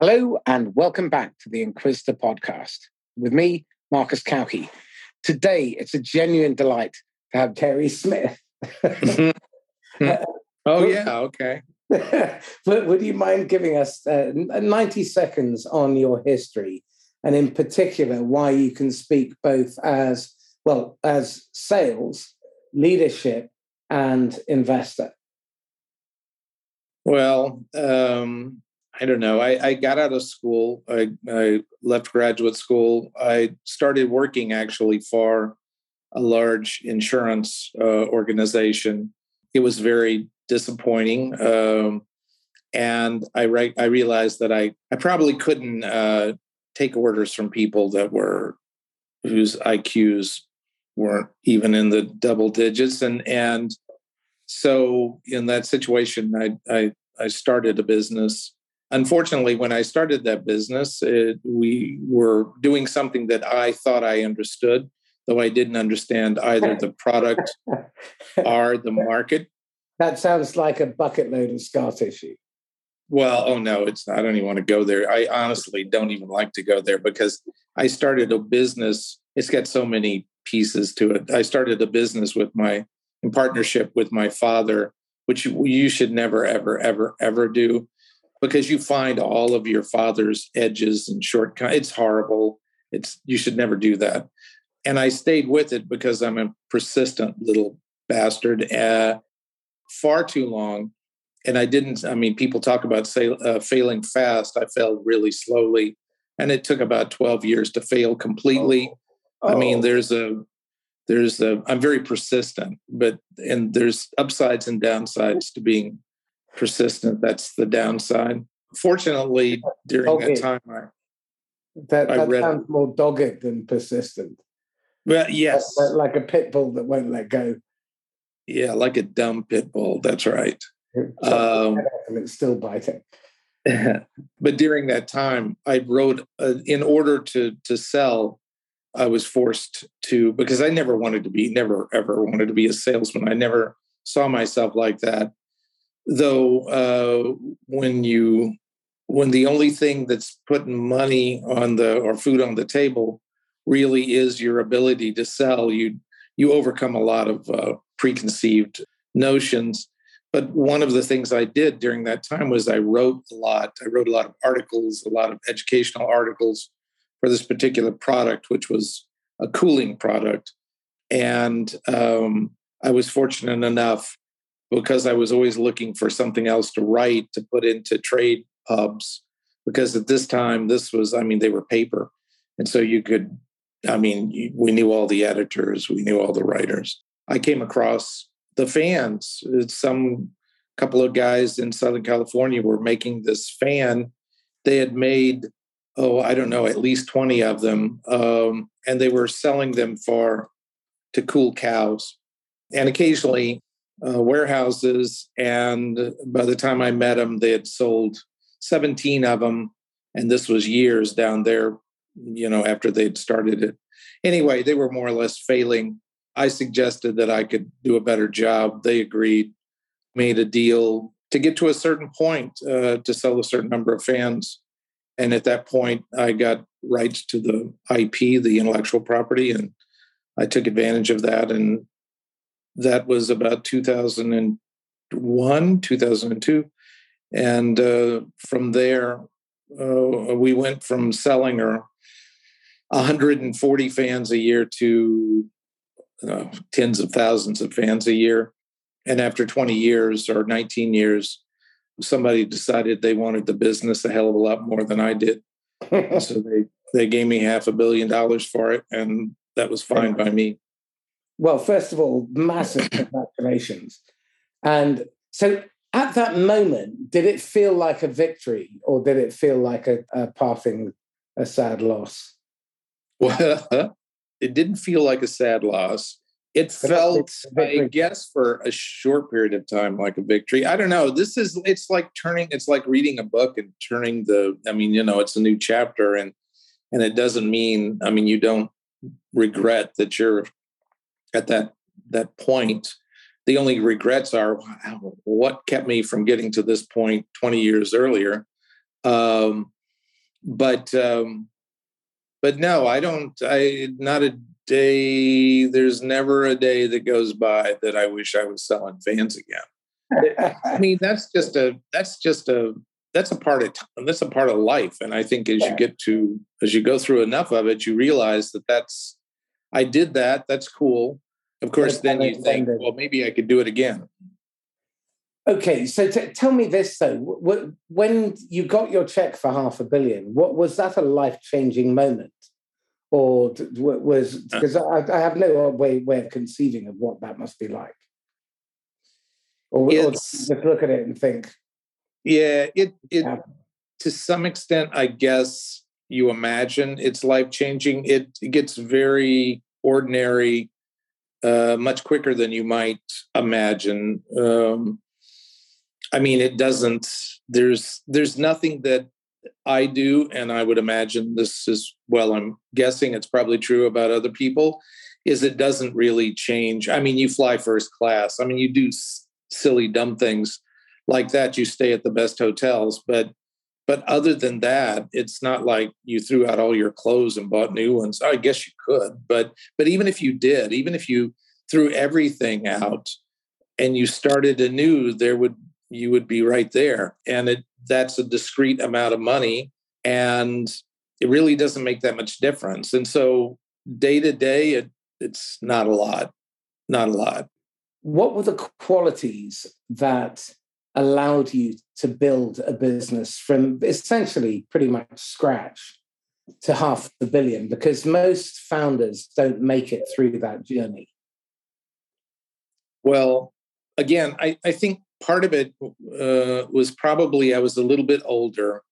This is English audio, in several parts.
Hello, and welcome back to the Inquisitor podcast with me, Marcus Cauchi. Today, it's a genuine delight to have Carey Smith. oh, yeah, okay. but would you mind giving us uh, 90 seconds on your history and, in particular, why you can speak both as well as sales, leadership, and investor? Well, um, I don't know. I, I got out of school. I, I, left graduate school. I started working actually for a large insurance uh, organization. It was very disappointing. Um, and I, re- I realized that I, I probably couldn't uh, take orders from people that were whose IQs weren't even in the double digits. And, and so in that situation, I, I, I started a business unfortunately, when I started that business, it, we were doing something that I thought I understood, though I didn't understand either the product or the market. That sounds like a bucket load of scar tissue. Well, oh no, it's not. I don't even want to go there. I honestly don't even like to go there because I started a business. It's got so many pieces to it. I started a business with my in partnership with my father, which you should never, ever, ever, ever do because you find all of your father's edges and shortcuts. It's horrible. It's you should never do that. And I stayed with it because I'm a persistent little bastard. Uh, far too long, and I didn't. I mean, people talk about say, uh, failing fast. I failed really slowly, and it took about 12 years to fail completely. Oh. I mean, oh. there's a there's a i'm very persistent but and there's upsides and downsides to being persistent. That's the downside. Fortunately, during dogged. that time, I, that, I sounds more dogged than persistent. Well, yes, like, like a pit bull that won't let go. Yeah, like a dumb pit bull. That's right. Um, and it's still biting. but during that time, I wrote uh, in order to to sell. I was forced to because I never wanted to be, never ever wanted to be a salesman. I never saw myself like that though uh, when you when the only thing that's putting money on the or food on the table really is your ability to sell you you overcome a lot of uh, preconceived notions. But one of the things i did during that time was i wrote a lot. I wrote a lot of articles a lot of educational articles for this particular product which was a cooling product. And um, i was fortunate enough because I was always looking for something else to write to put into trade pubs. Because at this time, this was, I mean, they were paper. And so you could, I mean, we knew all the editors, we knew all the writers. I came across the fans. Some couple of guys in Southern California were making this fan. They had made, oh, I don't know, at least 20 of them. Um, and they were selling them for to cool cows. And occasionally uh, warehouses. And by the time I met them, they had sold 17 of them. And this was years down there, you know, after they'd started it. Anyway, they were more or less failing. I suggested that I could do a better job. They agreed, made a deal to get to a certain point uh, to sell a certain number of fans. And at that point, I got rights to the IP, the intellectual property, and I took advantage of that and that was about 2001, 2002. And uh, from there, uh, we went from selling our 140 fans a year to uh, tens of thousands of fans a year. And after 20 years or 19 years, somebody decided they wanted the business a hell of a lot more than I did. so they, they gave me half a billion dollars for it, and that was fine by me. Well, first of all, massive congratulations. And so at that moment, did it feel like a victory or did it feel like a, a passing, a sad loss? Well, it didn't feel like a sad loss. It felt, I guess, for a short period of time like a victory. I don't know. This is, it's like turning, it's like reading a book and turning the, I mean, you know, it's a new chapter and, and it doesn't mean, I mean, you don't regret that you're at that that point the only regrets are wow, what kept me from getting to this point 20 years earlier um, but um, but no, I don't. I not a day. There's never a day that goes by that I wish I was selling fans again. I mean, that's just a that's just a that's a part of time. that's a part of life, and I think as you get to as you go through enough of it, you realize that that's I did that. That's cool. Of course, then you think, well, maybe I could do it again. Okay, so t- tell me this though: when you got your check for half a billion, what was that a life changing moment, or was because uh. I, I, have no way way of conceiving of what that must be like, or, or just look at it and think, yeah, it it yeah. to some extent, I guess you imagine it's life changing. It, it gets very ordinary uh, much quicker than you might imagine. Um, I mean, it doesn't. There's there's nothing that I do, and I would imagine this is well. I'm guessing it's probably true about other people. Is it doesn't really change. I mean, you fly first class. I mean, you do s- silly, dumb things like that. You stay at the best hotels, but but other than that, it's not like you threw out all your clothes and bought new ones. I guess you could, but but even if you did, even if you threw everything out and you started anew, there would you would be right there. And it that's a discrete amount of money. And it really doesn't make that much difference. And so day to day, it, it's not a lot. Not a lot. What were the qualities that allowed you to build a business from essentially pretty much scratch to half a billion? Because most founders don't make it through that journey. Well, again, I, I think part of it uh, was probably I was a little bit older,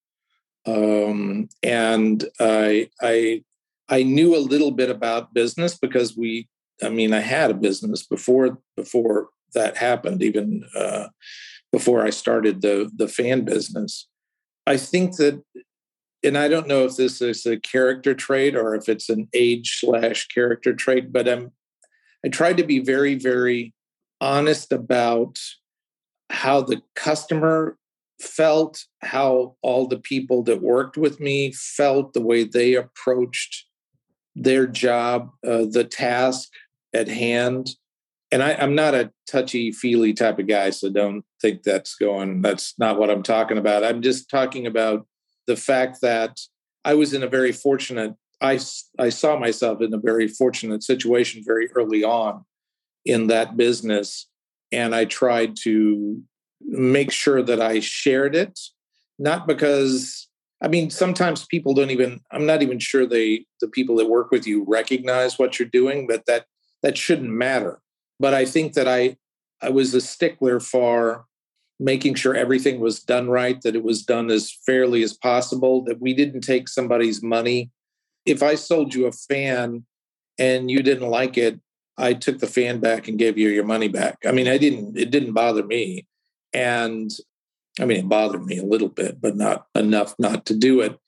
um, and I I I knew a little bit about business because we. I mean, I had a business before before that happened, even uh, before I started the the fan business. I think that, and I don't know if this is a character trait or if it's an age slash character trait, but I'm I tried to be very very honest about how the customer felt, how all the people that worked with me felt, the way they approached their job, uh, the task at hand. And I, I'm not a touchy feely type of guy, so don't think that's going, that's not what I'm talking about. I'm just talking about the fact that I was in a very fortunate, I, I saw myself in a very fortunate situation very early on in that business. And I tried to make sure that I shared it, not because I mean sometimes people don't even I'm not even sure they the people that work with you recognize what you're doing, but that that shouldn't matter. But I think that I I was a stickler for making sure everything was done right, that it was done as fairly as possible, that we didn't take somebody's money. If I sold you a fan and you didn't like it, I took the fan back and gave you your money back. I mean, I didn't, it didn't bother me. And I mean, it bothered me a little bit, but not enough not to do it.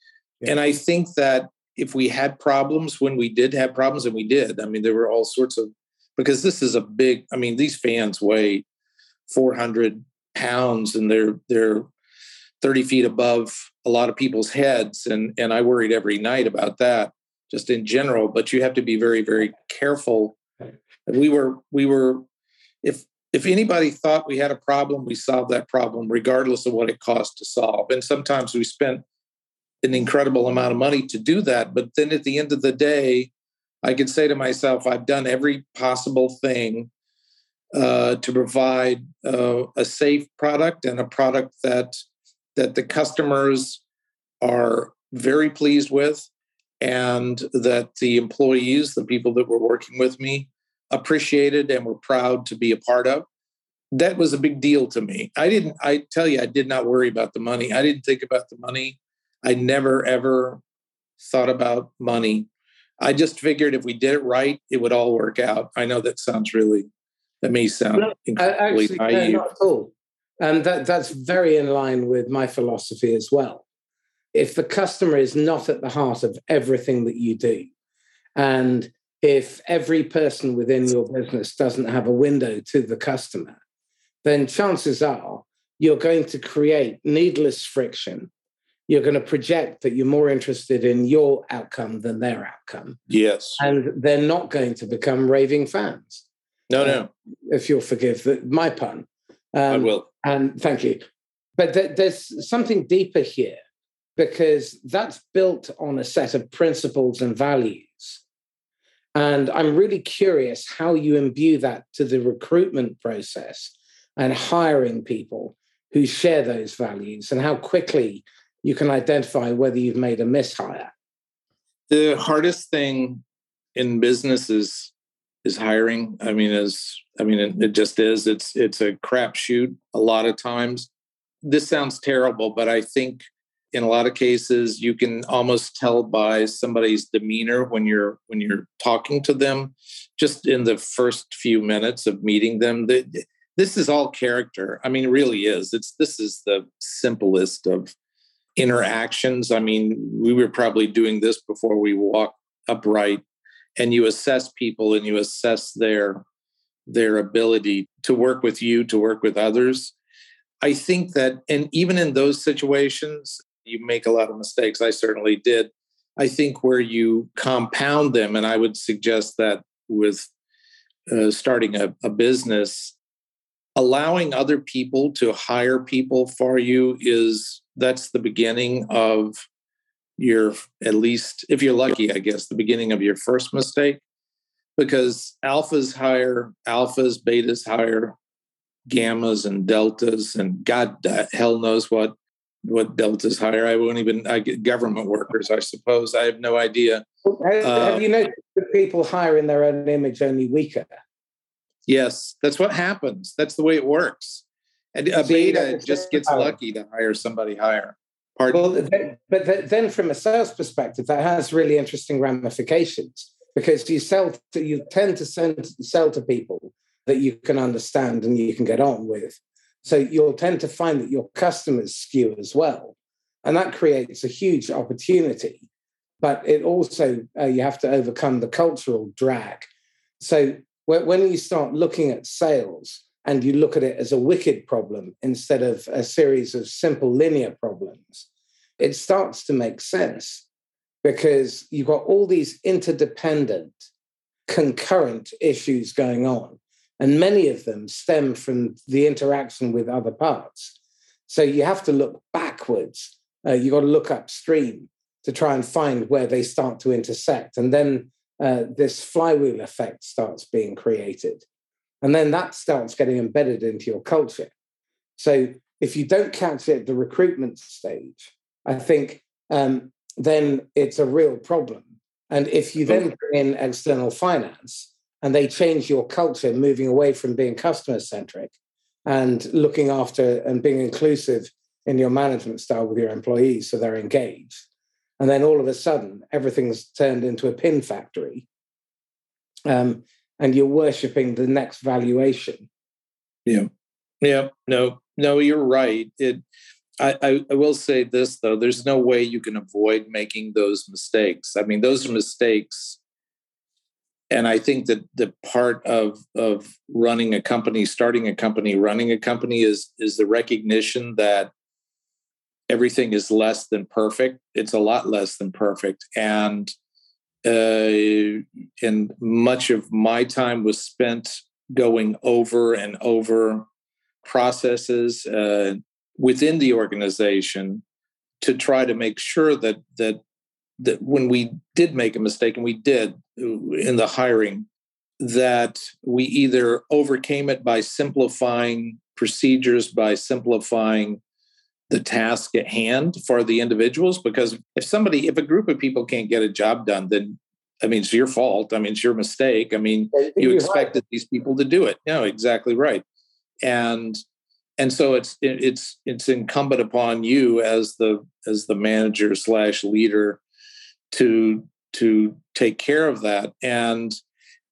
Yeah. And I think that if we had problems when we did have problems, and we did, I mean, there were all sorts of, because this is a big, I mean, these fans weigh 400 pounds and they're, they're 30 feet above a lot of people's heads. And, and I worried every night about that just in general, but you have to be very, very careful. We were, we were, if if anybody thought we had a problem, we solved that problem regardless of what it cost to solve. And sometimes we spent an incredible amount of money to do that. But then at the end of the day, I could say to myself, I've done every possible thing uh, to provide uh, a safe product and a product that that the customers are very pleased with, and that the employees, the people that were working with me, appreciated and were proud to be a part of. That was a big deal to me. I didn't, I tell you, I did not worry about the money. I didn't think about the money. I never, ever thought about money. I just figured if we did it right, it would all work out. I know that sounds really, that may sound no, incredibly actually, naive. No, not at all. And that, that's very in line with my philosophy as well. If the customer is not at the heart of everything that you do, and if every person within your business doesn't have a window to the customer, then chances are you're going to create needless friction you're going to project that you're more interested in your outcome than their outcome. Yes. And they're not going to become raving fans. No, no. Uh, if you'll forgive the, my pun. Um, I will. And thank you. But th- there's something deeper here because that's built on a set of principles and values. And I'm really curious how you imbue that to the recruitment process and hiring people who share those values and how quickly you can identify whether you've made a mishire. The hardest thing in business is is hiring. I mean, is I mean, it, it just is. It's it's a crapshoot a lot of times. This sounds terrible, but I think in a lot of cases you can almost tell by somebody's demeanor when you're when you're talking to them just in the first few minutes of meeting them that this is all character i mean really is it's this is the simplest of interactions i mean we were probably doing this before we walk upright and you assess people and you assess their their ability to work with you to work with others i think that and even in those situations you make a lot of mistakes. I certainly did. I think where you compound them, and I would suggest that with uh, starting a, a business, allowing other people to hire people for you is that's the beginning of your at least if you're lucky i guess the beginning of your first mistake because alphas hire alphas betas hire gammas and deltas and god hell knows what what deltas hire. I won't even. I get government workers. I suppose I have no idea. Have, uh, have you noticed that people hire in their own image only weaker? Yes, that's what happens. That's the way it works. And a beta just gets lucky to hire somebody higher. Pardon? Well, then, but then from a sales perspective, that has really interesting ramifications because you sell to, you tend to send, sell to people that you can understand and you can get on with. So you'll tend to find that your customers skew as well. And that creates a huge opportunity. But it also, uh, you have to overcome the cultural drag. So when you start looking at sales and you look at it as a wicked problem instead of a series of simple linear problems, it starts to make sense because you've got all these interdependent, concurrent issues going on. And many of them stem from the interaction with other parts. So you have to look backwards. Uh, you've got to look upstream to try and find where they start to intersect. And then uh, this flywheel effect starts being created. And then that starts getting embedded into your culture. So if you don't catch it at the recruitment stage, I think um, then it's a real problem. And if you then bring in external finance, and they change your culture, moving away from being customer centric and looking after and being inclusive in your management style with your employees so they're engaged. And then all of a sudden, everything's turned into a pin factory. Um, and you're worshiping the next valuation. Yeah. Yeah. No, no, you're right. It, I, I, I will say this though, there's no way you can avoid making those mistakes. I mean, those are mistakes and I think that the part of of running a company, starting a company, running a company is is the recognition that everything is less than perfect. It's a lot less than perfect, and uh, and much of my time was spent going over and over processes uh, within the organization to try to make sure that that that when we did make a mistake, and we did in the hiring, that we either overcame it by simplifying procedures, by simplifying the task at hand for the individuals. Because if somebody, if a group of people can't get a job done, then I mean, it's your fault. I mean, it's your mistake. I mean, you expected these people to do it. No, exactly right. And and so it's it's it's incumbent upon you as the as the manager slash leader to to take care of that and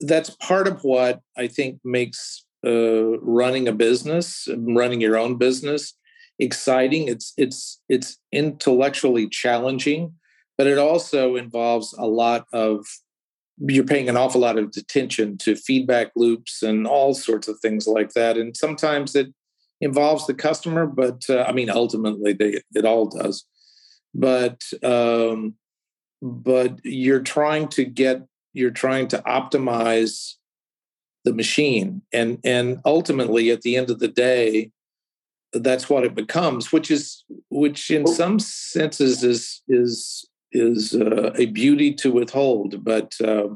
that's part of what i think makes uh, running a business running your own business exciting it's it's it's intellectually challenging but it also involves a lot of you're paying an awful lot of attention to feedback loops and all sorts of things like that. And sometimes it involves the customer but uh, i mean ultimately they, it all does. But um, but you're trying to get you're trying to optimize the machine. And and ultimately at the end of the day that's what it becomes which is which in some senses is is is uh, a beauty to withhold but uh,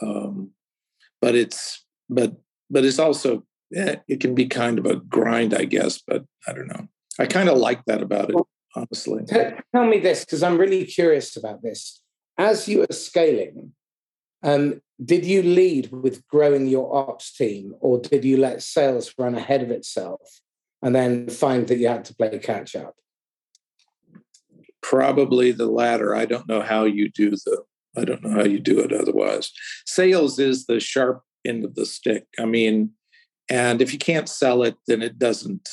um, but it's but but it's also eh, it can be kind of a grind i guess but i don't know. I kind of like that about it honestly. tell me this because i'm really curious about this. As you are scaling um, did you lead with growing your ops team or did you let sales run ahead of itself and then find that you had to play catch up. Probably the latter. I don't know how you do the i don't know how you do it otherwise. Sales is the sharp end of the stick i mean and if you can't sell it then it doesn't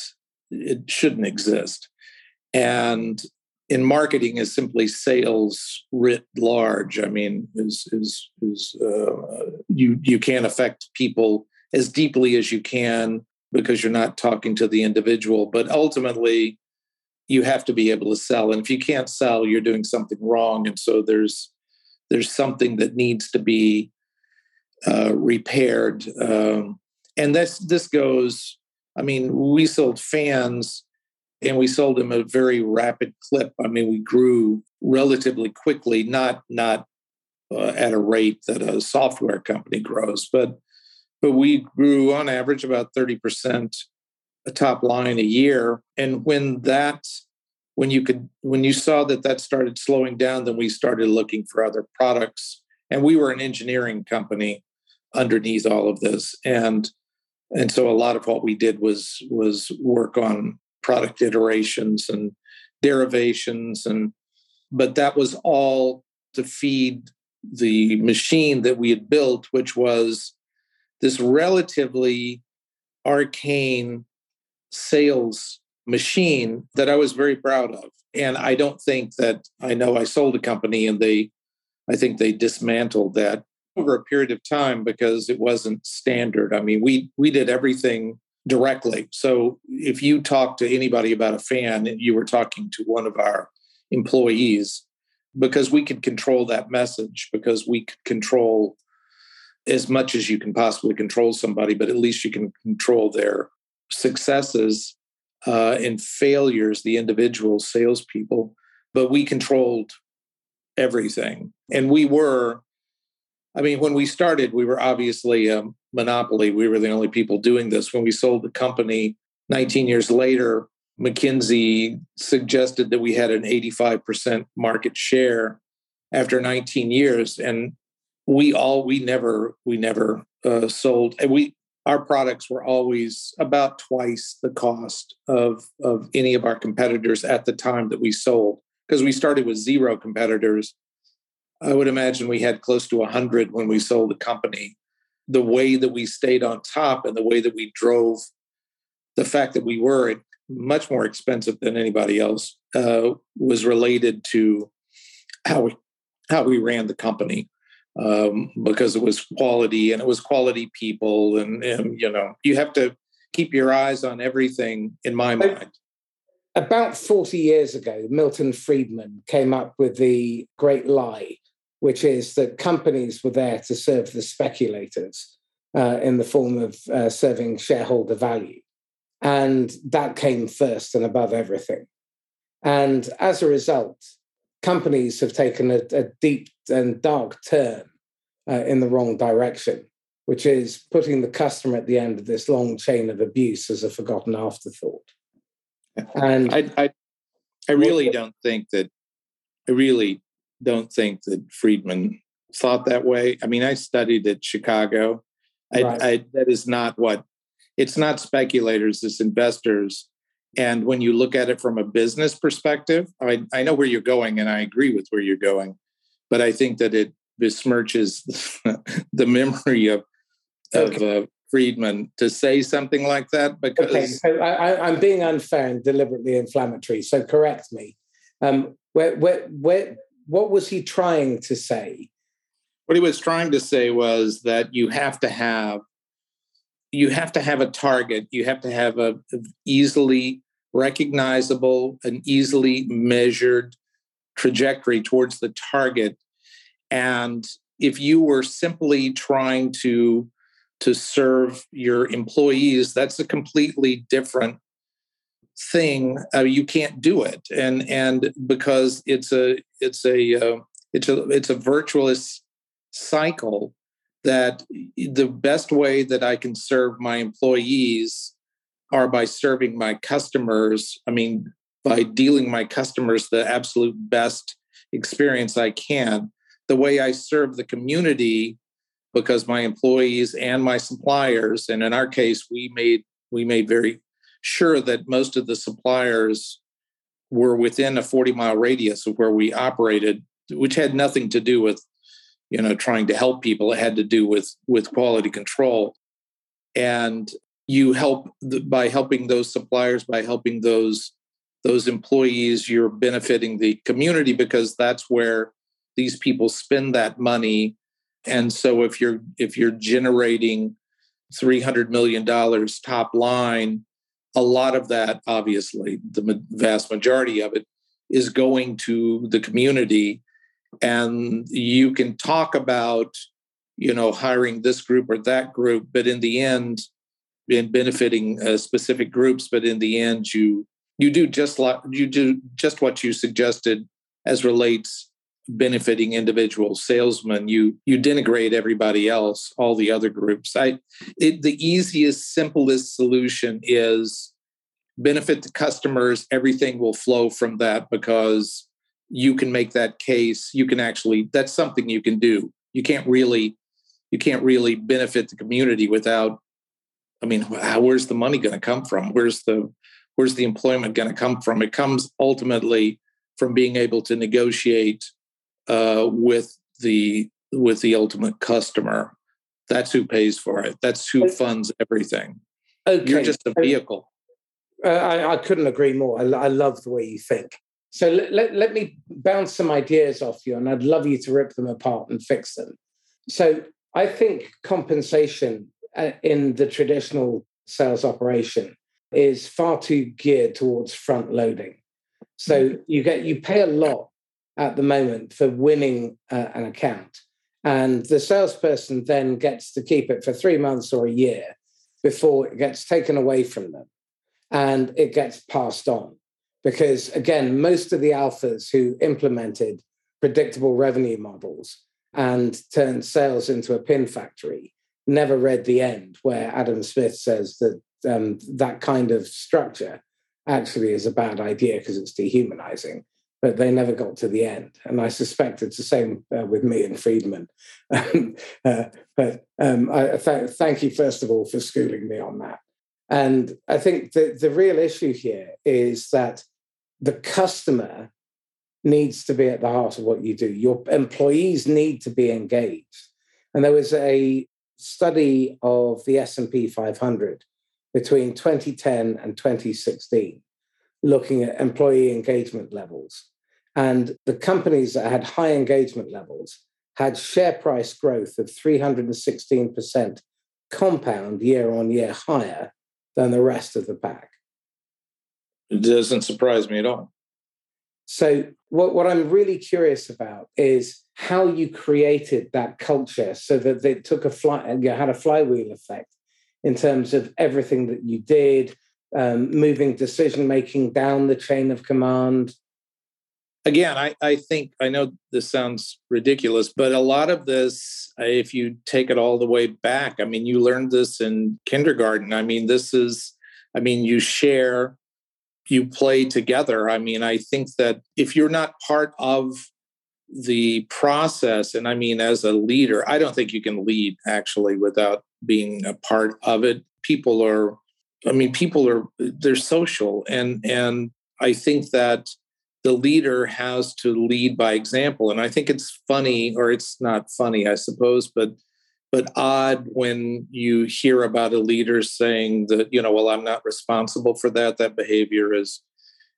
it shouldn't exist. And in marketing is simply sales writ large. I mean, is is is uh, you you can't affect people as deeply as you can because you're not talking to the individual, but ultimately you have to be able to sell. And if you can't sell, you're doing something wrong. And so there's there's something that needs to be uh, repaired. Um, and this this goes. I mean, we sold fans and we sold them a very rapid clip. I mean, we grew relatively quickly, not not uh, at a rate that a software company grows, but but we grew on average about thirty percent a top line a year. And when that when you could when you saw that that started slowing down, then we started looking for other products. And we were an engineering company underneath all of this, and and so a lot of what we did was was work on product iterations and derivations and but that was all to feed the machine that we had built which was this relatively arcane sales machine that I was very proud of and I don't think that I know I sold a company and they I think they dismantled that over a period of time because it wasn't standard. I mean, we we did everything directly. So if you talk to anybody about a fan, you were talking to one of our employees because we could control that message because we could control as much as you can possibly control somebody, but at least you can control their successes uh, and failures, the individual salespeople. But we controlled everything. And we were, I mean, when we started, we were obviously um, monopoly. We were the only people doing this. When we sold the company 19 years later, McKinsey suggested that we had an 85% market share after 19 years. And we all, we never, we never uh, sold. And we, our products were always about twice the cost of, of any of our competitors at the time that we sold because we started with zero competitors. I would imagine we had close to 100 when we sold the company the way that we stayed on top and the way that we drove the fact that we were much more expensive than anybody else uh, was related to how we how we ran the company um, because it was quality and it was quality people and, and you know you have to keep your eyes on everything in my mind about 40 years ago milton friedman came up with the great lie which is that companies were there to serve the speculators uh, in the form of uh, serving shareholder value. And that came first and above everything. And as a result, companies have taken a, a deep and dark turn uh, in the wrong direction, which is putting the customer at the end of this long chain of abuse as a forgotten afterthought. And I, I, I really don't think that, I really don't think that Friedman thought that way. I mean, I studied at Chicago. I, right. I, that is not what it's not speculators, it's investors. And when you look at it from a business perspective, I, I know where you're going and I agree with where you're going, but I think that it besmirches the memory of, of okay. uh, Friedman to say something like that because okay. so I, am being unfair and deliberately inflammatory. So correct me. Um, where, where, where, what was he trying to say? What he was trying to say was that you have to have you have to have a target. You have to have a easily recognizable and easily measured trajectory towards the target. And if you were simply trying to to serve your employees that's a completely different thing. Uh, you can't do it. And and because it's a it's a uh, it's a it's a virtuous cycle that the best way that I can serve my employees are by serving my customers. I mean, by dealing my customers the absolute best experience I can. The way I serve the community, because my employees and my suppliers, and in our case, we made we made very sure that most of the suppliers were within a 40 mile radius of where we operated, which had nothing to do with you know trying to help people it had to do with with quality control and you help by helping those suppliers by helping those those employees you're benefiting the community because that's where these people spend that money. And so if you're if you're generating 300 million dollars top line a lot of that obviously the vast majority of it is going to the community. And you can talk about you know hiring this group or that group but in the end in benefiting uh, specific groups but in the end you you do just like you do just what you suggested as relates benefiting individual salesmen. You you denigrate everybody else all the other groups. I it, the easiest simplest solution is benefit the customers. Everything will flow from that because you can make that case. You can actually that's something you can do. You can't really you can't really benefit the community without i mean where's the money going to come from? Where's the where's the employment going to come from? It comes ultimately from being able to negotiate uh, with the with the ultimate customer. That's who pays for it. That's who funds everything. Okay. you're just a vehicle. Uh, I, I, couldn't agree more. I, I love the way you think. So let, let, let me bounce some ideas off you, and I'd love you to rip them apart and fix them. So I think compensation uh, in the traditional sales operation is far too geared towards front loading. So you get you pay a lot at the moment for winning uh, an account, and the salesperson then gets to keep it for three months or a year before it gets taken away from them, and it gets passed on. Because again, most of the alphas who implemented predictable revenue models and turned sales into a pin factory never read the end, where Adam Smith says that um, that kind of structure actually is a bad idea because it's dehumanizing. But they never got to the end, and I suspect it's the same uh, with me and Friedman. uh, but um, I th- thank you first of all for schooling me on that. And I think the, the real issue here is that the customer needs to be at the heart of what you do. Your employees need to be engaged. And there was a study of the S&P 500 between 2010 and 2016 looking at employee engagement levels. And the companies that had high engagement levels had share price growth of 316% compound year on year higher than the rest of the pack. It doesn't surprise me at all. So, what, what I'm really curious about is how you created that culture so that it took a fly, you had a flywheel effect in terms of everything that you did, um, moving decision making down the chain of command. Again, I, I think I know this sounds ridiculous, but a lot of this, if you take it all the way back, I mean, you learned this in kindergarten. I mean, this is, I mean, you share you play together. I mean, I think that if you're not part of the process, and I mean, as a leader, I don't think you can lead actually without being a part of it. People are, I mean, people are, they're social. And, and I think that the leader has to lead by example. And I think it's funny, or it's not funny, I suppose, but but odd when you hear about a leader saying that you know well i'm not responsible for that that behavior is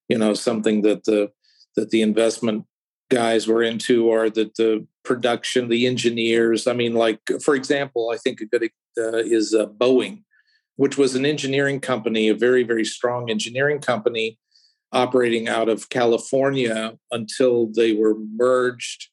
you know something that the that the investment guys were into or that the production the engineers i mean like for example i think a good uh, is uh, boeing which was an engineering company, a very, very strong engineering company operating out of California until they were merged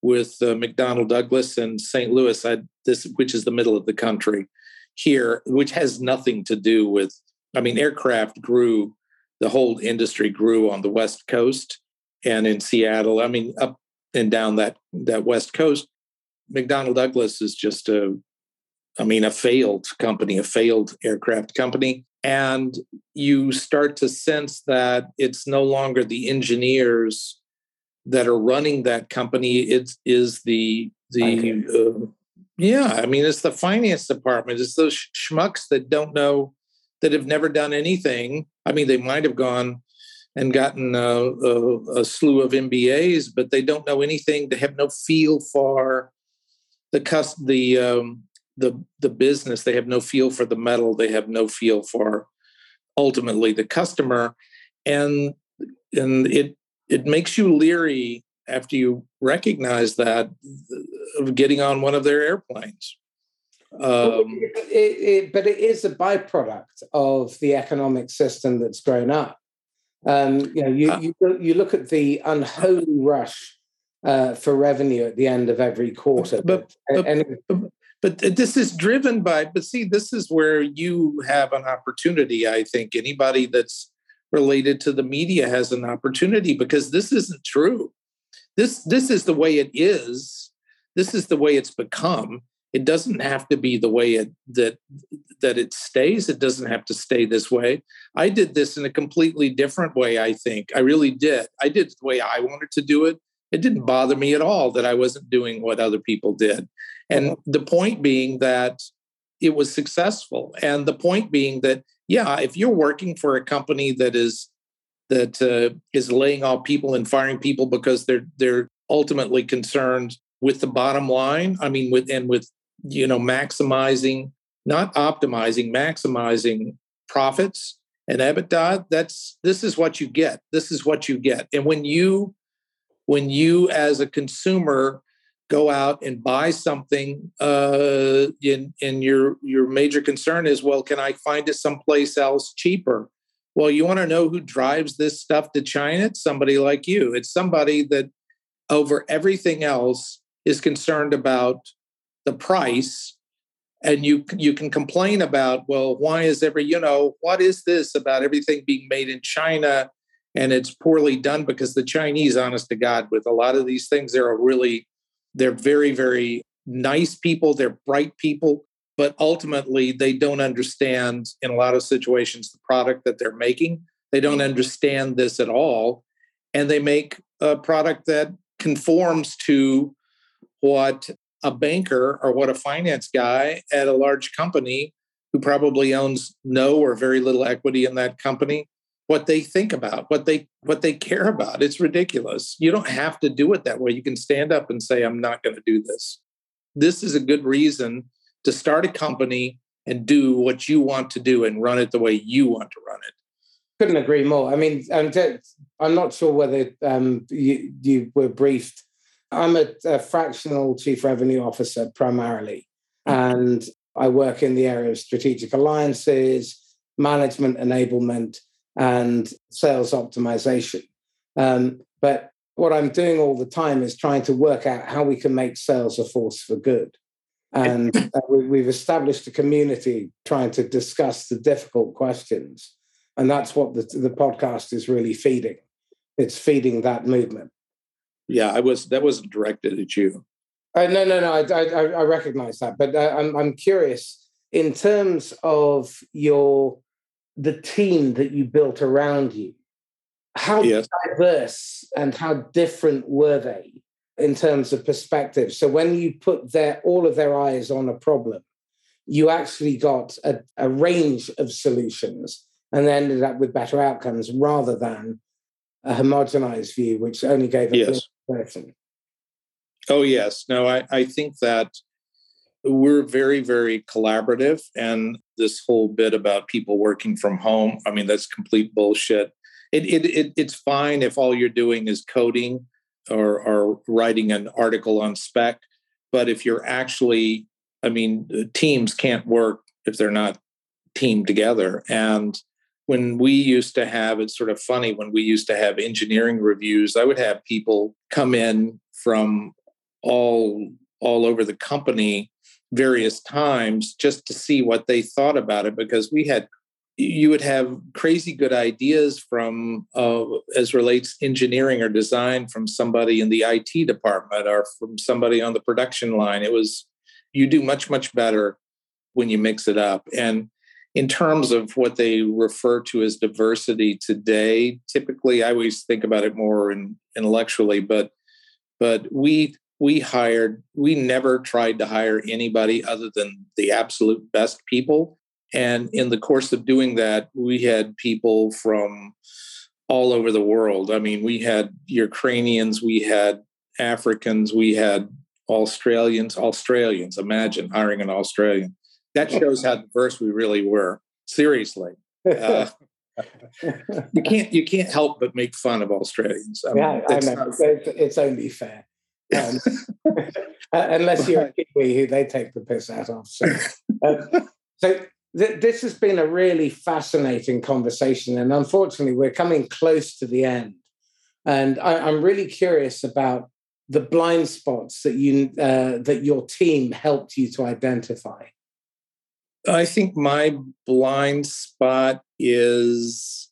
with uh, McDonnell Douglas and St. Louis, I, this, which is the middle of the country here, which has nothing to do with, I mean, aircraft grew, the whole industry grew on the West Coast and in Seattle. I mean, up and down that, that West Coast. McDonnell Douglas is just a, I mean, a failed company, a failed aircraft company. And you start to sense that it's no longer the engineers that are running that company. It is the the uh, yeah. I mean, it's the finance department. It's those schmucks that don't know that have never done anything. I mean, they might have gone and gotten a, a, a, slew of MBAs, but they don't know anything. They have no feel for the cust- the um, the the business. They have no feel for the metal. They have no feel for ultimately the customer, and and it it makes you leery after you recognize that of getting on one of their airplanes. Um, it, it, but it is a byproduct of the economic system that's grown up. Um, you know, you, uh, you, you look at the unholy rush uh, for revenue at the end of every quarter. But, but, and, but this is driven by, but see, this is where you have an opportunity. I think anybody that's related to the media has an opportunity because this isn't true. This this is the way it is. This is the way it's become. It doesn't have to be the way it that that it stays. It doesn't have to stay this way. I did this in a completely different way, I think. I really did. I did it the way I wanted to do it. It didn't bother me at all that I wasn't doing what other people did. And the point being that it was successful. And the point being that, yeah, if you're working for a company that is that uh, is laying off people and firing people because they're they're ultimately concerned with the bottom line. I mean, with and with you know maximizing, not optimizing, maximizing profits and EBITDA. That's this is what you get. This is what you get. And when you when you as a consumer go out and buy something uh, and, and your your major concern is well can i find it someplace else cheaper well you want to know who drives this stuff to china it's somebody like you it's somebody that over everything else is concerned about the price and you you can complain about well why is every you know what is this about everything being made in china and it's poorly done because the chinese honest to god with a lot of these things they're a really they're very, very nice people, they're bright people, but ultimately they don't understand in a lot of situations the product that they're making. They don't understand this at all. And they make a product that conforms to what a banker or what a finance guy at a large company who probably owns no or very little equity in that company what they think about, what they what they care about. It's ridiculous. You don't have to do it that way. You can stand up and say, I'm not going to do this. This is a good reason to start a company and do what you want to do and run it the way you want to run it. Couldn't agree more. I mean, I'm, I'm not sure whether um, you, you were briefed. I'm a, a fractional chief revenue officer primarily, and I work in the area of strategic alliances, management enablement, and sales optimization. Um, but what I'm doing all the time is trying to work out how we can make sales a force for good. And uh, we, have established a community trying to discuss the difficult questions. And that's what the, the podcast is really feeding. It's feeding that movement. Yeah, I was that wasn't directed at you. Uh, no, no, no. I, I, I recognize that, but uh, I'm, I'm curious in terms of your the team that you built around you, how yes. diverse and how different were they in terms of perspective? So when you put their all of their eyes on a problem, you actually got a, a range of solutions and then ended up with better outcomes rather than a homogenized view, which only gave a yes. Person. Oh yes, no, I, I think that we're very, very collaborative. And this whole bit about people working from home, I mean, that's complete bullshit. It, it, it, it's fine if all you're doing is coding or, or writing an article on spec. But if you're actually, I mean, teams can't work if they're not team together. And when we used to have, it's sort of funny when we used to have engineering reviews, I would have people come in from all all over the company various times just to see what they thought about it because we had you would have crazy good ideas from uh, as relates engineering or design from somebody in the IT department or from somebody on the production line. It was you do much much better when you mix it up. And in terms of what they refer to as diversity today, typically I always think about it more in, intellectually, but but we we hired we never tried to hire anybody other than the absolute best people and in the course of doing that, we had people from all over the world. I mean, we had Ukrainians, we had Africans, we had Australians. Australians, imagine hiring an Australian. That shows how diverse we really were. Seriously. Uh, you can't you can't help but make fun of Australians. I mean, yeah, I know. Not... It's, only fair. Um, unless you're a Kiwi who they take the piss out of. So, um, so th- this has been a really fascinating conversation, and unfortunately, we're coming close to the end. And I, am really curious about the blind spots that you uh, that your team helped you to identify. I think my blind spot is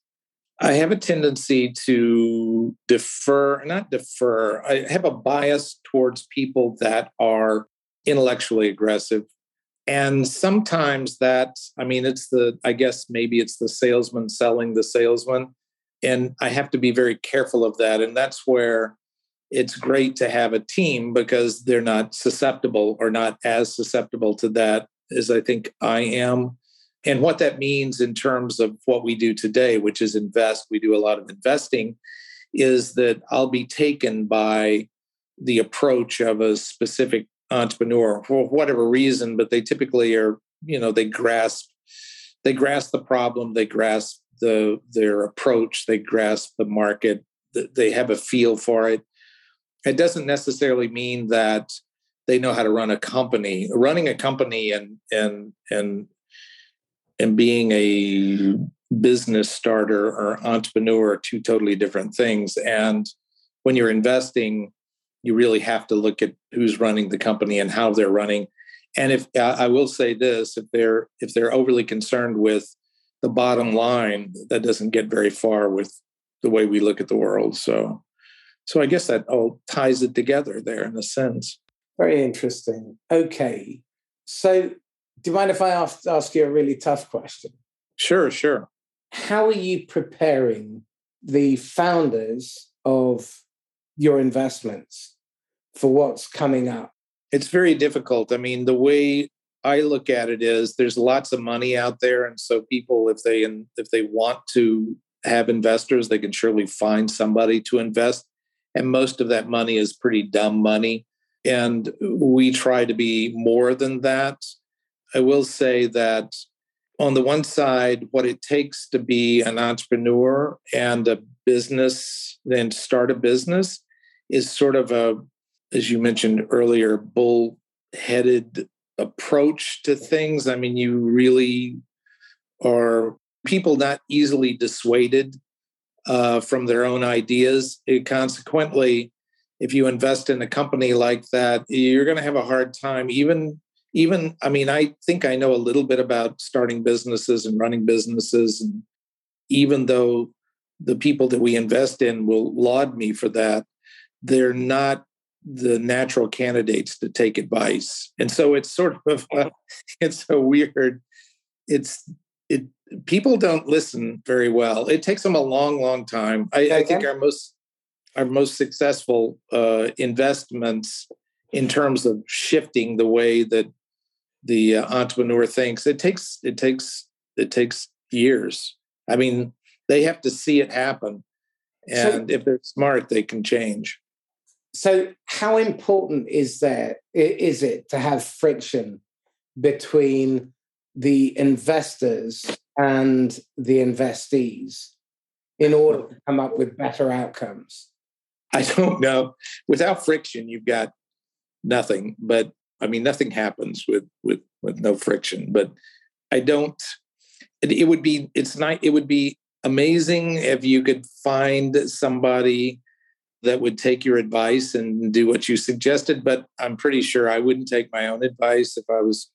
I have a tendency to defer, not defer, I have a bias towards people that are intellectually aggressive. And sometimes that i mean it's the i guess maybe it's the salesman selling the salesman and i have to be very careful of that. And that's where it's great to have a team because they're not susceptible or not as susceptible to that as i think i am and what that means in terms of what we do today which is invest we do a lot of investing is that i'll be taken by the approach of a specific entrepreneur for whatever reason, but they typically are, you know, they grasp they grasp the problem, they grasp the their approach, they grasp the market, they have a feel for it. It doesn't necessarily mean that they know how to run a company. Running a company and and and and being a business starter or entrepreneur are two totally different things. And when you're investing, you really have to look at who's running the company and how they're running. And if I will say this, if they're if they're overly concerned with the bottom line, that doesn't get very far with the way we look at the world. So, so I guess that all ties it together there in a sense. Very interesting. Okay, so do you mind if I ask, ask you a really tough question? Sure, sure. How are you preparing the founders of your investments for what's coming up? It's very difficult. I mean, the way I look at it is there's lots of money out there, and so people, if they if they want to have investors, they can surely find somebody to invest. And most of that money is pretty dumb money. And we try to be more than that. I will say that on the one side, what it takes to be an entrepreneur and a business, then start a business is sort of a, as you mentioned earlier, bull-headed approach to things. I mean, you really are people not easily dissuaded uh, from their own ideas. It, consequently, if you invest in a company like that, you're going to have a hard time. Even, even I mean, I think I know a little bit about starting businesses and running businesses, and even though the people that we invest in will laud me for that, they're not the natural candidates to take advice. And so it's sort of uh, it's a weird it's it people don't listen very well. It takes them a long long time. I, I think our most our most successful uh, investments in terms of shifting the way that the uh, entrepreneur thinks it takes it takes it takes years. I mean they have to see it happen. And so, if they're smart they can change. So how important is there is it to have friction between the investors and the investees in order to come up with better outcomes i don't know. Without friction you've got nothing but i mean nothing happens with with with no friction but i don't it, it would be it's not it would be amazing if you could find somebody that would take your advice and do what you suggested but i'm pretty sure i wouldn't take my own advice if i was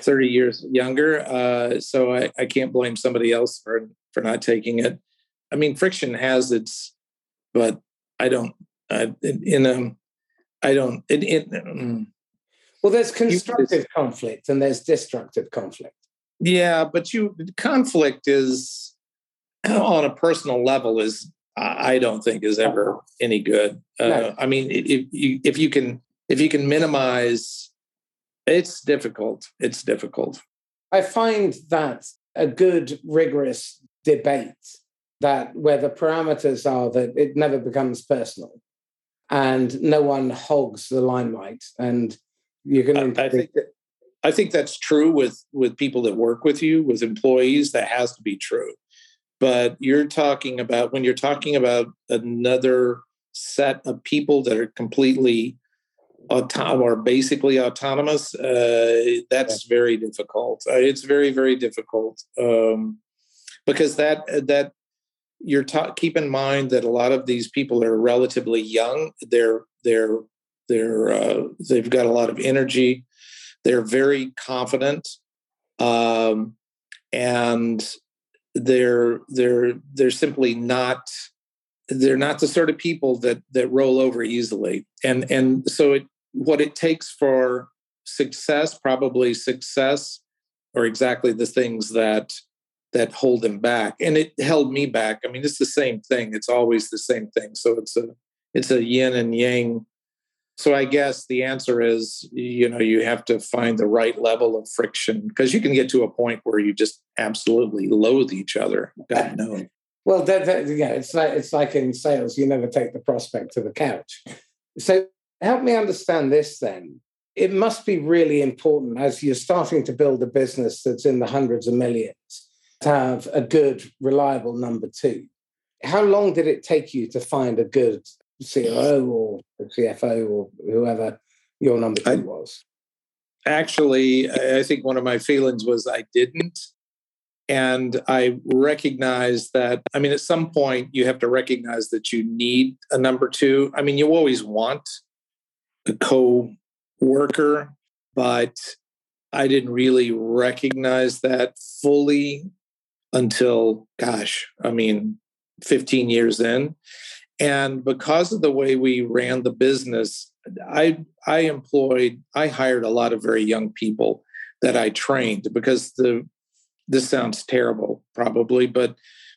30 years younger uh, so I, I can't blame somebody else for for not taking it. I mean friction has its but i don't uh, in, a i don't it, it, mm. well there's constructive conflict and there's destructive conflict yeah but you conflict is on a personal level is I don't think is ever any good. Uh, no. I mean, if you if you can if you can minimize, it's difficult. It's difficult. I find that a good rigorous debate that where the parameters are that it never becomes personal and no one hogs the limelight and you're going to. I think that, I think that's true with with people that work with you, with employees. That has to be true but you're talking about when you're talking about another set of people that are completely autonomous or basically autonomous uh, that's very difficult uh, it's very very difficult um, because that that you're ta- keep in mind that a lot of these people are relatively young. They're they're they're uh, they've got a lot of energy. They're very confident um, and they're they're they're simply not they're not the sort of people that that roll over easily. And and so it what it takes for success probably success or exactly the things that that hold them back and it held me back i mean it's the same thing it's always the same thing so it's a it's a yin and yang so I guess the answer is, you know, you have to find the right level of friction because you can get to a point where you just absolutely loathe each other. God knows. Well, that, that, yeah, it's like it's like in sales, you never take the prospect to the couch. So help me understand this then. It must be really important as you're starting to build a business that's in the hundreds of millions to have a good, reliable number two. How long did it take you to find a good COO or CFO or whoever your number two I, was? Actually, I think one of my feelings was I didn't. And I recognize that, I mean, at some point, you have to recognize that you need a number two. I mean, you always want a co worker, but I didn't really recognize that fully until, gosh, I mean, 15 years in. And because of the way we ran the business, I I employed, I hired a lot of very young people that I trained because the this sounds terrible probably, but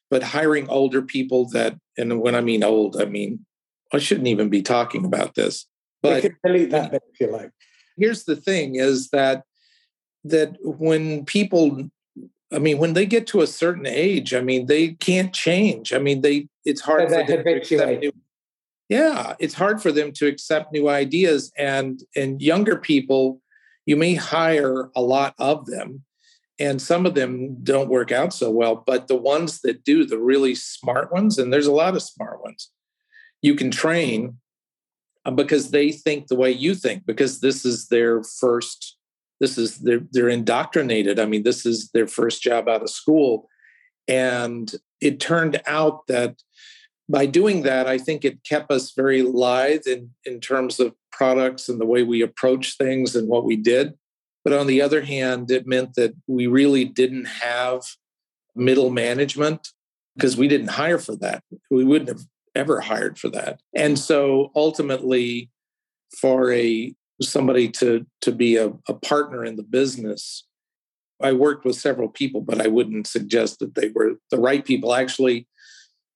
but hiring older people that and when I mean old, I mean I shouldn't even be talking about this. But delete that if you like. Here's the thing is that that when people I mean, when they get to a certain age, I mean, they can't change. I mean, they it's hard for them to accept new, yeah, it's hard for them to accept new ideas. And and younger people, you may hire a lot of them, and some of them don't work out so well. But the ones that do, the really smart ones, and there's a lot of smart ones, you can train uh, because they think the way you think because this is their first this is they're they're indoctrinated. I mean this is their first job out of school. And it turned out that by doing that i think it kept us very lithe in in terms of products and the way we approach things and what we did. But on the other hand it meant that we really didn't have middle management because we didn't hire for that. We wouldn't have ever hired for that. And so ultimately for a somebody to to be a, a partner in the business. I worked with several people, but I wouldn't suggest that they were the right people. Actually,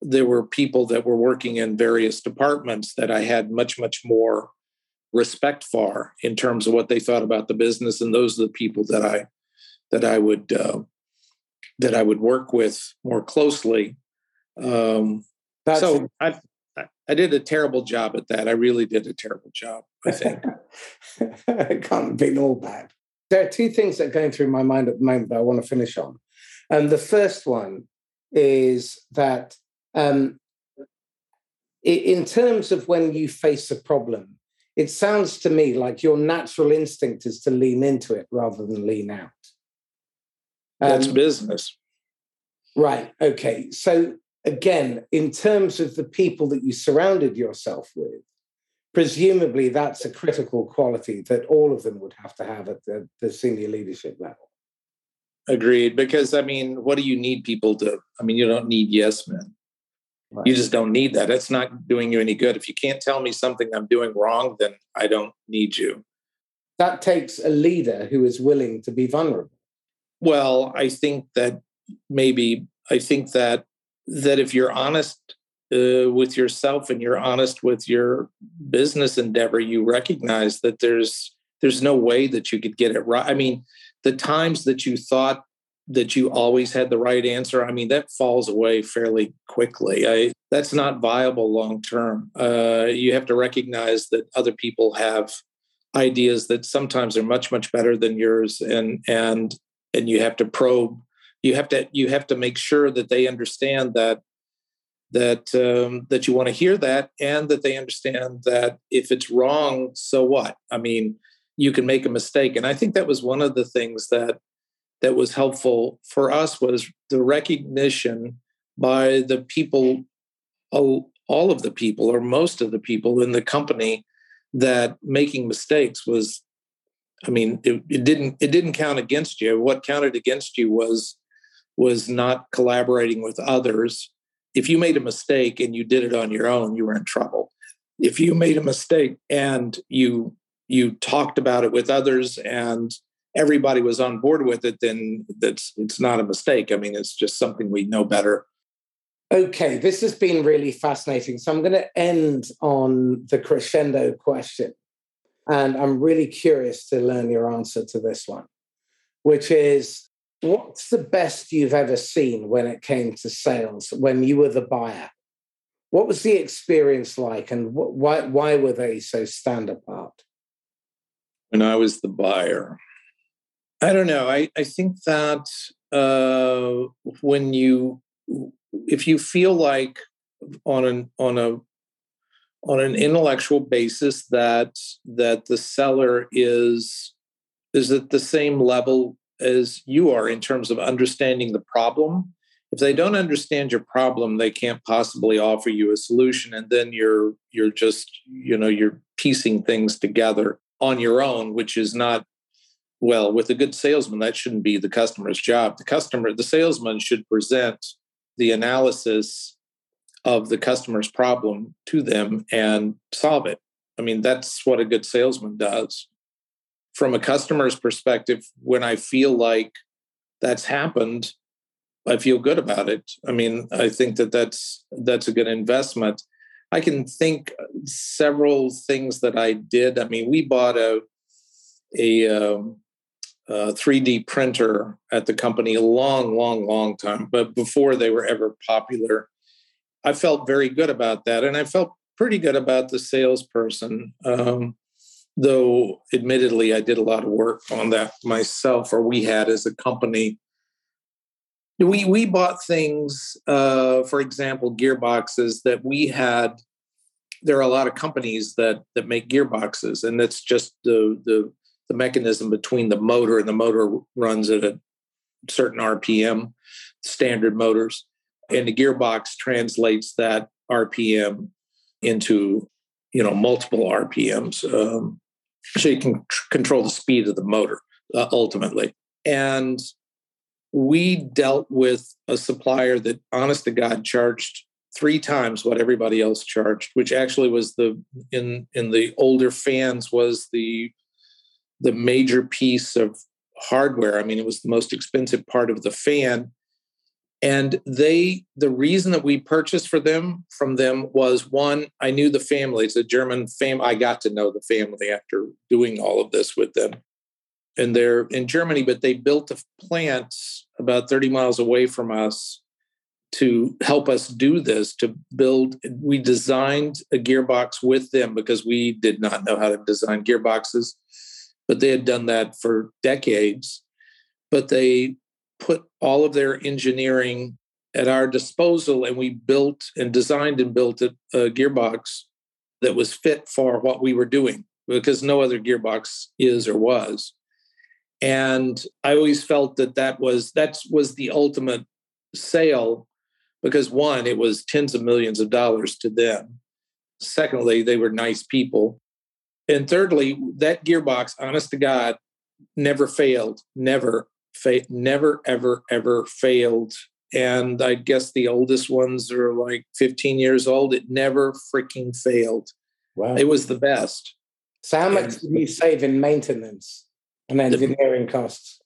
there were people that were working in various departments that I had much, much more respect for in terms of what they thought about the business, and those are the people that I that I would uh, that I would work with more closely. Um, so I I did a terrible job at that. I really did a terrible job. I think. it can't be all bad. There are two things that are going through my mind at the moment that I want to finish on. And the first one is that um, in terms of when you face a problem, it sounds to me like your natural instinct is to lean into it rather than lean out. That's um, business. Right. Okay. So again, in terms of the people that you surrounded yourself with, presumably that's a critical quality that all of them would have to have at the, the senior leadership level. Agreed. Because I mean, what do you need people to? I mean, you don't need yes men. Right. You just don't need that. It's not doing you any good. If you can't tell me something I'm doing wrong, then I don't need you. That takes a leader who is willing to be vulnerable. Well, I think that maybe I think that that if you're honest uh, with yourself and you're honest with your business endeavor, you recognize that there's there's no way that you could get it right. I mean, the times that you thought that you always had the right answer, I mean, that falls away fairly quickly. I, that's not viable long term. Uh, you have to recognize that other people have ideas that sometimes are much much better than yours, and and and you have to probe you have to you have to make sure that they understand that that um, that you want to hear that and that they understand that if it's wrong so what i mean you can make a mistake and i think that was one of the things that that was helpful for us was the recognition by the people all of the people or most of the people in the company that making mistakes was I mean, it, it, didn't it didn't count against you. What counted against you was was not collaborating with others. If you made a mistake and you did it on your own, you were in trouble. If you made a mistake and you you talked about it with others and everybody was on board with it, then that's it's not a mistake. I mean, it's just something we know better. Okay, this has been really fascinating. So I'm going to end on the crescendo question. And I'm really curious to learn your answer to this one, which is what's the best you've ever seen when it came to sales when you were the buyer? What was the experience like and why, why were they so stand apart? When I was the buyer, I don't know. I, I think that uh, when you, if you feel like on an on a on an intellectual basis that that the seller is is at the same level as you are in terms of understanding the problem if they don't understand your problem they can't possibly offer you a solution and then you're you're just you know you're piecing things together on your own which is not well with a good salesman that shouldn't be the customer's job the customer the salesman should present the analysis of the customer's problem to them and solve it. I mean, that's what a good salesman does. From a customer's perspective, when I feel like that's happened, I feel good about it. I mean, I think that that's that's a good investment. I can think several things that I did. I mean, we bought a a, um, a 3D printer at the company a long, long, long time, but before they were ever popular. I felt very good about that. And I felt pretty good about the salesperson. Um, though admittedly I did a lot of work on that myself, or we had as a company. We we bought things, uh, for example, gearboxes that we had. There are a lot of companies that that make gearboxes, and that's just the the the mechanism between the motor and the motor runs at a certain RPM, standard motors and the gearbox translates that RPM into you know multiple RPMs, um, so you can tr- control the speed of the motor uh, ultimately. And we dealt with a supplier that, honest to God, charged three times what everybody else charged, which actually was the in in the older fans was the the major piece of hardware. I mean, it was the most expensive part of the fan and they the reason that we purchased for them from them was one i knew the family. It's a german fam i got to know the family after doing all of this with them. And they're in germany but they built a plant about 30 miles away from us to help us do this to build we designed a gearbox with them because we did not know how to design gearboxes. But they had done that for decades. But they put all of their engineering at our disposal and we built and designed and built a, a gearbox that was fit for what we were doing because no other gearbox is or was And I always felt that that was that was the ultimate sale because one, it was tens of millions of dollars to them. Secondly, they were nice people. And thirdly, that gearbox, honest to God, never failed, never, fa- never, ever, ever failed. And I guess the oldest ones are like 15 years old. It never freaking failed. Wow. It was the best. So, how much did you save in maintenance and engineering the, costs?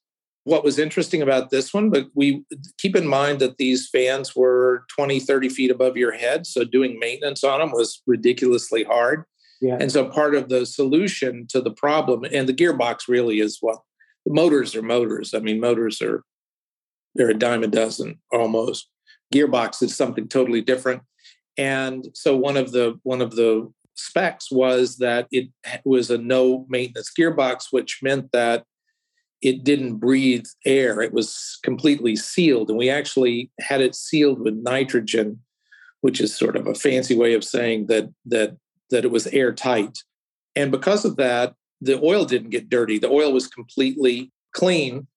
What was interesting about this one, but we keep in mind that these fans were 20, 30 feet above your head. So, doing maintenance on them was ridiculously hard. Yeah. And so part of the solution to the problem, and the gearbox really is what motors are motors. I mean, motors are they're a dime a dozen almost. Gearbox is something totally different. And so one of the one of the specs was that it was a no maintenance gearbox, which meant that it didn't breathe air. It was completely sealed. And we actually had it sealed with nitrogen, which is sort of a fancy way of saying that that that it was airtight. And because of that, the oil didn't get dirty. The oil was completely clean.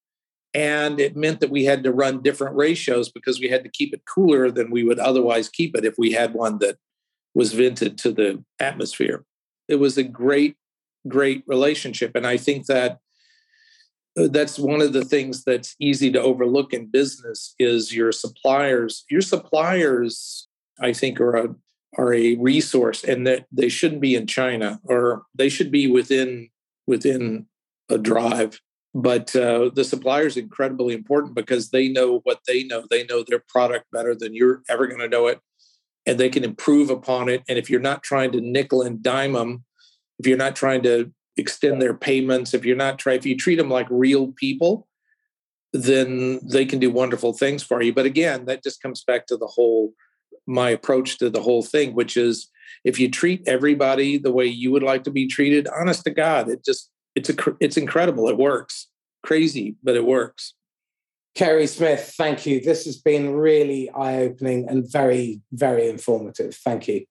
And it meant that we had to run different ratios because we had to keep it cooler than we would otherwise keep it if we had one that was vented to the atmosphere. It was a great, great relationship. And I think that uh, that's one of the things that's easy to overlook in business is your suppliers. Your suppliers, I think, are a are a resource and that they shouldn't be in China or they should be within within a drive. But uh, the supplier is incredibly important because they know what they know. They know their product better than you're ever going to know it, and they can improve upon it. And if you're not trying to nickel and dime them, if you're not trying to extend their payments, if you're not trying, if you treat them like real people, then they can do wonderful things for you. But again, that just comes back to the whole my approach to the whole thing, which is if you treat everybody the way you would like to be treated, honest to God, it just it's a it's incredible. It works. Crazy, but it works. Carey Smith, thank you. This has been really eye-opening and very, very informative. Thank you.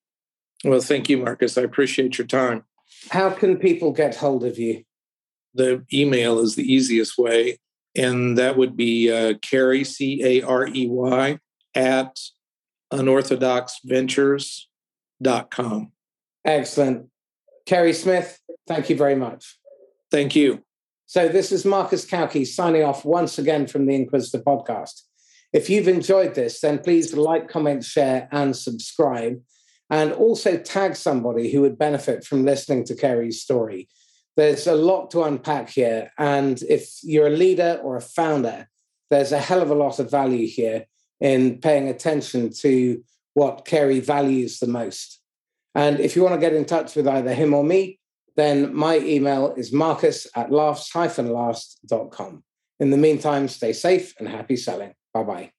Well, thank you, Marcus. I appreciate your time. How can people get hold of you? The email is the easiest way, and that would be uh, Carey C A R E Y at unorthodoxventures.com. Excellent. Carey Smith, thank you very much. Thank you. So, this is Marcus Cauchi signing off once again from the Inquisitor podcast. If you've enjoyed this, then please like, comment, share, and subscribe. And also tag somebody who would benefit from listening to Carey's story. There's a lot to unpack here. And if you're a leader or a founder, there's a hell of a lot of value here in paying attention to what Carey values the most. And if you want to get in touch with either him or me, then my email is marcus at laughs-last.com. In the meantime, stay safe and happy selling. Bye bye.